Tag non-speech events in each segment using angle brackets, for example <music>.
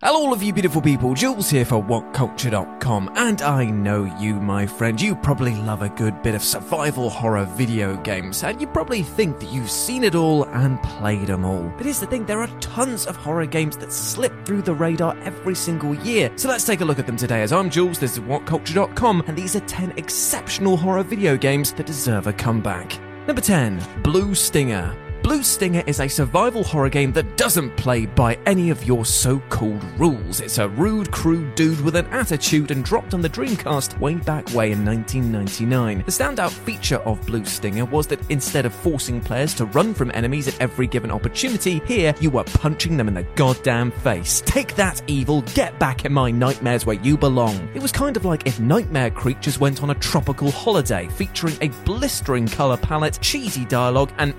Hello, all of you beautiful people. Jules here for WhatCulture.com, and I know you, my friend. You probably love a good bit of survival horror video games, and you probably think that you've seen it all and played them all. But here's the thing there are tons of horror games that slip through the radar every single year. So let's take a look at them today. As I'm Jules, this is WhatCulture.com, and these are 10 exceptional horror video games that deserve a comeback. Number 10 Blue Stinger. Blue Stinger is a survival horror game that doesn't play by any of your so called rules. It's a rude, crude dude with an attitude and dropped on the Dreamcast way back way in 1999. The standout feature of Blue Stinger was that instead of forcing players to run from enemies at every given opportunity, here you were punching them in the goddamn face. Take that, evil, get back in my nightmares where you belong. It was kind of like if nightmare creatures went on a tropical holiday, featuring a blistering colour palette, cheesy dialogue, and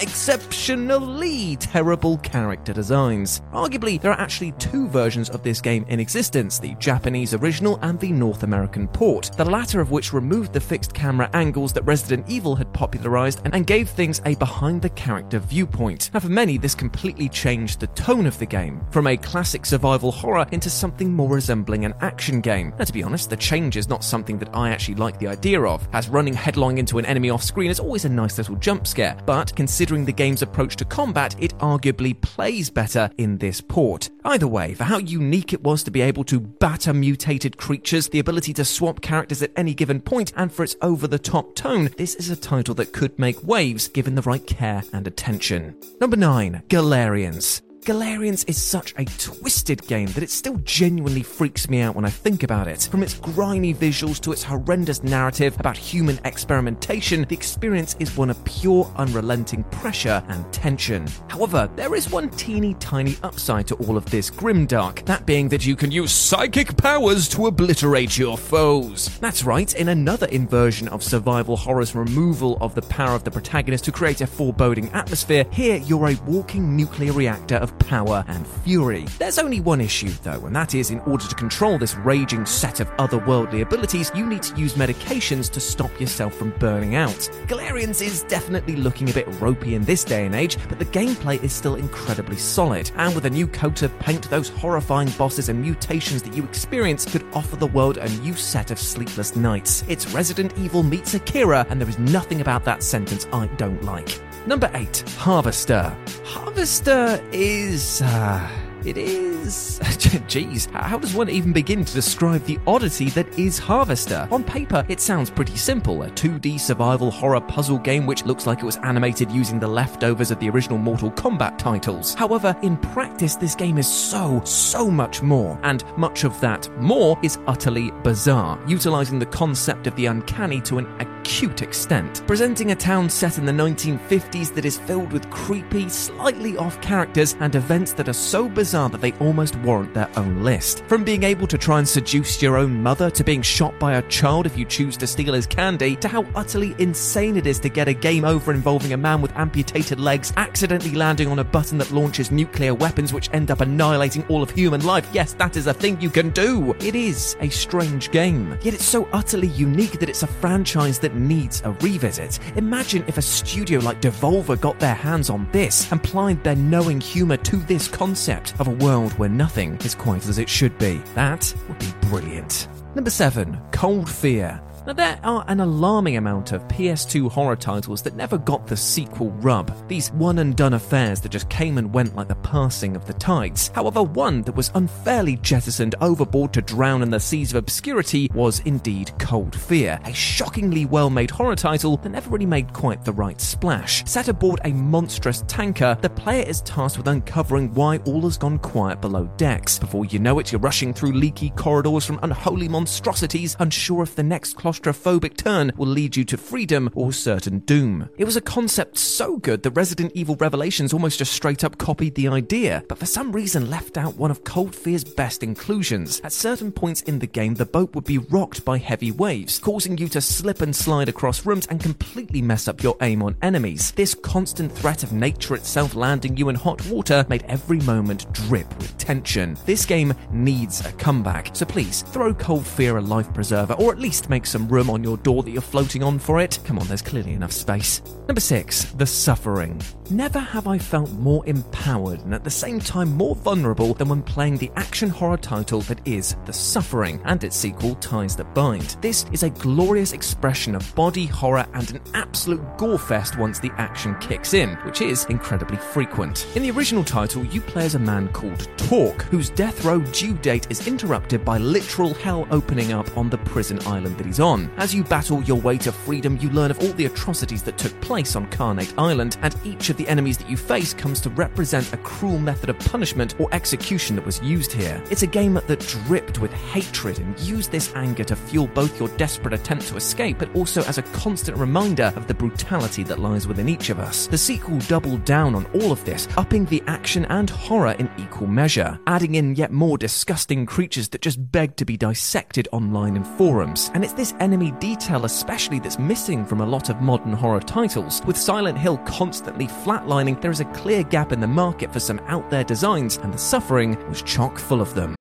exceptionally terrible character designs. Arguably, there are actually two versions of this game in existence the Japanese original and the North American port, the latter of which removed the fixed camera angles that Resident Evil had popularized and, gave things a behind the character viewpoint. Now, for many, this completely changed the tone of the game, from a classic survival horror into something more resembling an action game. Now, to be honest, the change is not something that I actually like the idea of, as running headlong into an enemy off screen is always a nice little jump scare, but considering the game's approach to combat, it arguably plays better in this port. Either way, for how unique it was to be able to batter mutated creatures, the ability to swap characters at any given point, and for its over the top tone, this is a title that could make waves given the right care and attention. Number 9 Galerians. Galerians is such a twisted game that it still genuinely freaks me out when I think about it. From its grimy visuals to its horrendous narrative about human experimentation, the experience is one of pure, unrelenting pressure and tension. However, there is one teeny tiny upside to all of this grimdark, that being that you can use psychic powers to obliterate your foes. That's right, in another inversion of survival horror's removal of the power of the protagonist to create a foreboding atmosphere, here you're a walking nuclear reactor of power and fury. There's only one issue though, and that is in order to control this raging set of otherworldly abilities, you need to use medications to stop yourself from burning out. Galerians is definitely looking a bit ropey in this day and age, but the gameplay is still incredibly solid. And with a new coat of paint, those horrifying bosses and mutations that you experience could offer the world a new set of sleepless nights. It's Resident Evil meets Akira, and there is nothing about that sentence I don't like. Number 8 Harvester. Harvester is. Uh, it is. <laughs> Jeez, how does one even begin to describe the oddity that is Harvester? On paper, it sounds pretty simple a 2D survival horror puzzle game which looks like it was animated using the leftovers of the original Mortal Kombat titles. However, in practice, this game is so, so much more, and much of that more is utterly bizarre, utilizing the concept of the uncanny to an acute extent. Presenting a town set in the 1950s that is filled with creepy, slightly off characters and events that are so bizarre that they almost warrant their own list. From being able to try and seduce your own mother to being shot by a child if you choose to steal his candy, to how utterly insane it is to get a game over involving a man with amputated legs accidentally landing on a button that launches nuclear weapons which end up annihilating all of human life. Yes, that is a thing you can do. It is a strange game, yet it's so utterly unique that it's a franchise that needs a revisit. Imagine if a studio like Devolver got their hands on this and applied their knowing humor to this concept of a world where nothing is quite as it should be. That would be brilliant. Number 7. Cold Fear. Now, there are an alarming amount of PS2 horror titles that never got the sequel rub. These one and done affairs that just came and went like the passing of the tides. However, one that was unfairly jettisoned overboard to drown in the seas of obscurity was indeed Cold Fear, a shockingly well made horror title that never really made quite the right splash. Set aboard a monstrous tanker, the player is tasked with uncovering why all has gone quiet below decks. Before you know it, you're rushing through leaky corridors from unholy monstrosities, unsure if the next claustrophobic turn will lead you to freedom or certain doom. It was a concept so good that Resident Evil Revelations almost just straight up copied the idea, but for some reason left out one of Cold Fear's best inclusions. At certain points in the game, the boat would be rocked by heavy waves, causing you to slip and slide across rooms and completely mess up your aim on enemies. This constant threat of nature itself landing you in hot water made every moment drip with tension. This game needs a comeback, so please throw Cold Fear a life preserver or at least make some room on your door that you're floating on for it. Come on, there's clearly enough space. Number 6. The Suffering. Never have I felt more empowered and at the same time more vulnerable than when playing the action horror title that is The Suffering and its sequel Ties That Bind. This is a glorious expression of body horror and an absolute gore fest once the action kicks in, which is incredibly frequent. In the original title, you play as a man called Torque, whose death row due date is interrupted by literal hell opening up on the prison island that he's on. As you battle your way to freedom, you learn of all the atrocities that took place on Carnate Island, and each of the enemies that you face comes to represent a cruel method of punishment or execution that was used here. It's a game that dripped with hatred and used this anger to fuel both your desperate attempt to escape, but also as a constant reminder of the brutality that lies within each of us. The sequel doubled down on all of this, upping the action and horror in equal measure, adding in yet more disgusting creatures that just beg to be dissected online in forums. And it's this enemy detail, especially, that's missing from a lot of modern horror titles. With Silent Hill constantly flatlining, there is a clear gap in the market for some out there designs, and the suffering was chock full of them.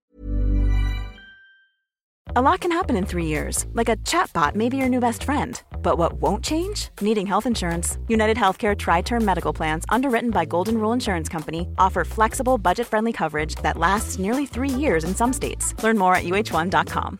A lot can happen in three years, like a chatbot may be your new best friend. But what won't change? Needing health insurance. United Healthcare Tri Term Medical Plans, underwritten by Golden Rule Insurance Company, offer flexible, budget friendly coverage that lasts nearly three years in some states. Learn more at uh1.com.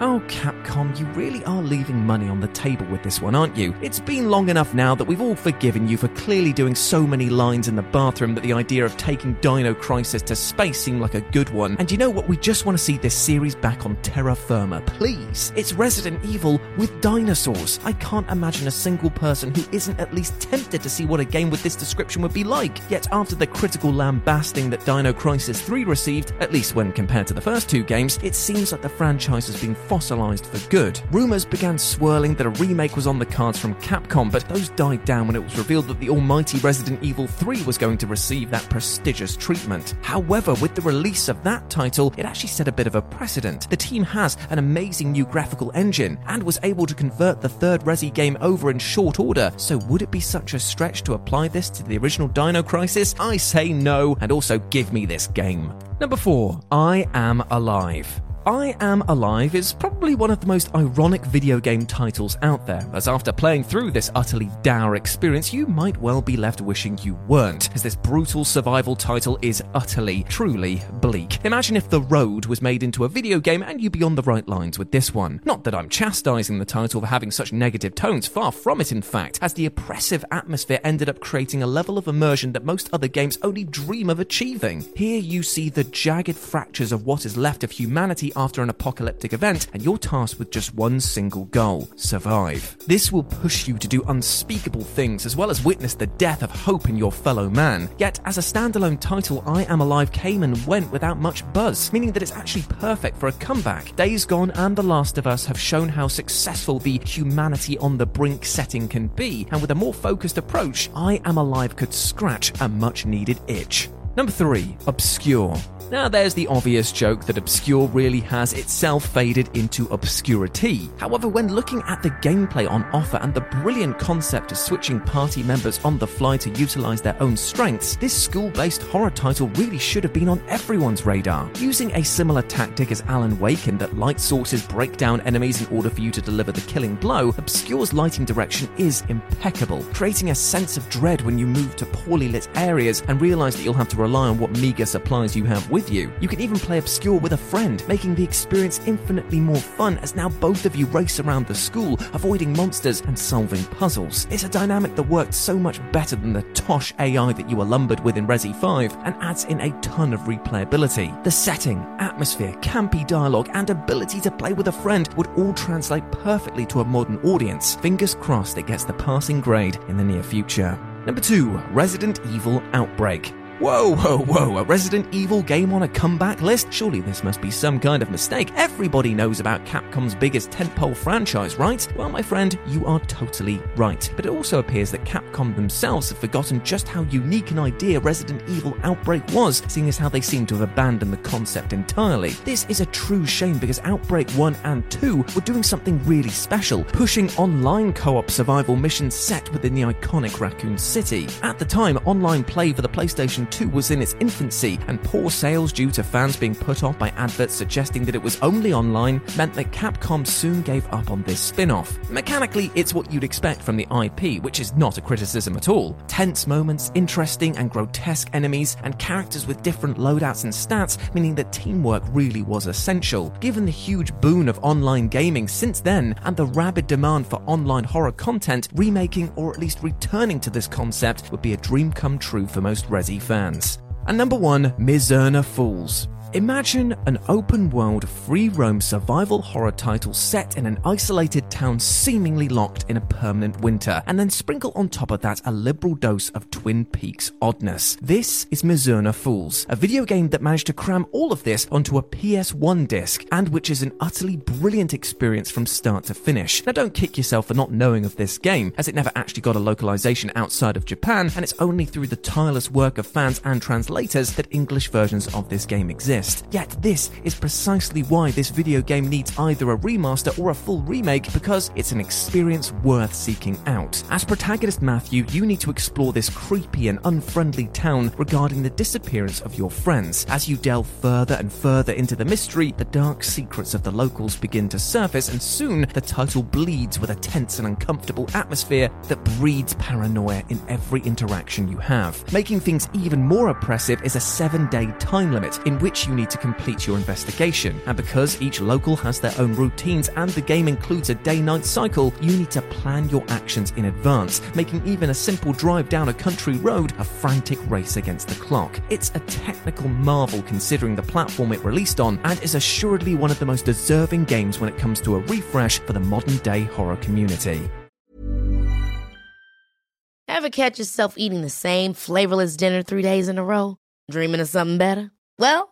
Oh, Capcom, you really are leaving money on the table with this one, aren't you? It's been long enough now that we've all forgiven you for clearly doing so many lines in the bathroom that the idea of taking Dino Crisis to space seemed like a good one. And you know what? We just want to see this series back on terra firma, please. It's Resident Evil with dinosaurs. I can't imagine a single person who isn't at least tempted to see what a game with this description would be like. Yet, after the critical lambasting that Dino Crisis 3 received, at least when compared to the first two games, it seems like the franchise has been fossilized for good. Rumors began swirling that a remake was on the cards from Capcom, but those died down when it was revealed that the almighty Resident Evil 3 was going to receive that prestigious treatment. However, with the release of that title, it actually set a bit of a precedent. The team has an amazing new graphical engine and was able to convert the third Resi game over in short order, so would it be such a stretch to apply this to the original Dino Crisis? I say no, and also give me this game. Number 4. I Am Alive. I Am Alive is probably one of the most ironic video game titles out there, as after playing through this utterly dour experience, you might well be left wishing you weren't, as this brutal survival title is utterly, truly bleak. Imagine if The Road was made into a video game and you'd be on the right lines with this one. Not that I'm chastising the title for having such negative tones, far from it in fact, as the oppressive atmosphere ended up creating a level of immersion that most other games only dream of achieving. Here you see the jagged fractures of what is left of humanity after an apocalyptic event, and you're tasked with just one single goal survive. This will push you to do unspeakable things as well as witness the death of hope in your fellow man. Yet, as a standalone title, I Am Alive came and went without much buzz, meaning that it's actually perfect for a comeback. Days Gone and The Last of Us have shown how successful the humanity on the brink setting can be, and with a more focused approach, I Am Alive could scratch a much needed itch. Number 3. Obscure. Now, there's the obvious joke that Obscure really has itself faded into obscurity. However, when looking at the gameplay on offer and the brilliant concept of switching party members on the fly to utilize their own strengths, this school based horror title really should have been on everyone's radar. Using a similar tactic as Alan Wake in that light sources break down enemies in order for you to deliver the killing blow, Obscure's lighting direction is impeccable, creating a sense of dread when you move to poorly lit areas and realize that you'll have to rely on what meager supplies you have with you. You can even play Obscure with a friend, making the experience infinitely more fun as now both of you race around the school, avoiding monsters and solving puzzles. It's a dynamic that worked so much better than the tosh AI that you were lumbered with in Resi 5 and adds in a ton of replayability. The setting, atmosphere, campy dialogue, and ability to play with a friend would all translate perfectly to a modern audience. Fingers crossed it gets the passing grade in the near future. Number 2 Resident Evil Outbreak. Whoa, whoa, whoa, a Resident Evil game on a comeback list? Surely this must be some kind of mistake. Everybody knows about Capcom's biggest tentpole franchise, right? Well, my friend, you are totally right. But it also appears that Capcom themselves have forgotten just how unique an idea Resident Evil Outbreak was, seeing as how they seem to have abandoned the concept entirely. This is a true shame because Outbreak 1 and 2 were doing something really special, pushing online co op survival missions set within the iconic Raccoon City. At the time, online play for the PlayStation 2 was in its infancy, and poor sales due to fans being put off by adverts suggesting that it was only online meant that Capcom soon gave up on this spin off. Mechanically, it's what you'd expect from the IP, which is not a criticism at all. Tense moments, interesting and grotesque enemies, and characters with different loadouts and stats, meaning that teamwork really was essential. Given the huge boon of online gaming since then, and the rabid demand for online horror content, remaking or at least returning to this concept would be a dream come true for most Resi fans. And number one, Mizzurna Falls. Imagine an open world, free roam survival horror title set in an isolated town seemingly locked in a permanent winter, and then sprinkle on top of that a liberal dose of Twin Peaks oddness. This is Mizzurna Falls, a video game that managed to cram all of this onto a PS1 disc, and which is an utterly brilliant experience from start to finish. Now, don't kick yourself for not knowing of this game, as it never actually got a localization outside of Japan, and it's only through the tireless work of fans and translators that English versions of this game exist. Yet this is precisely why this video game needs either a remaster or a full remake because it's an experience worth seeking out. As protagonist Matthew, you need to explore this creepy and unfriendly town regarding the disappearance of your friends. As you delve further and further into the mystery, the dark secrets of the locals begin to surface, and soon the title bleeds with a tense and uncomfortable atmosphere that breeds paranoia in every interaction you have. Making things even more oppressive is a seven day time limit in which you need to complete your investigation. And because each local has their own routines and the game includes a day night cycle, you need to plan your actions in advance, making even a simple drive down a country road a frantic race against the clock. It's a technical marvel considering the platform it released on, and is assuredly one of the most deserving games when it comes to a refresh for the modern day horror community. Ever catch yourself eating the same flavorless dinner three days in a row? Dreaming of something better? Well,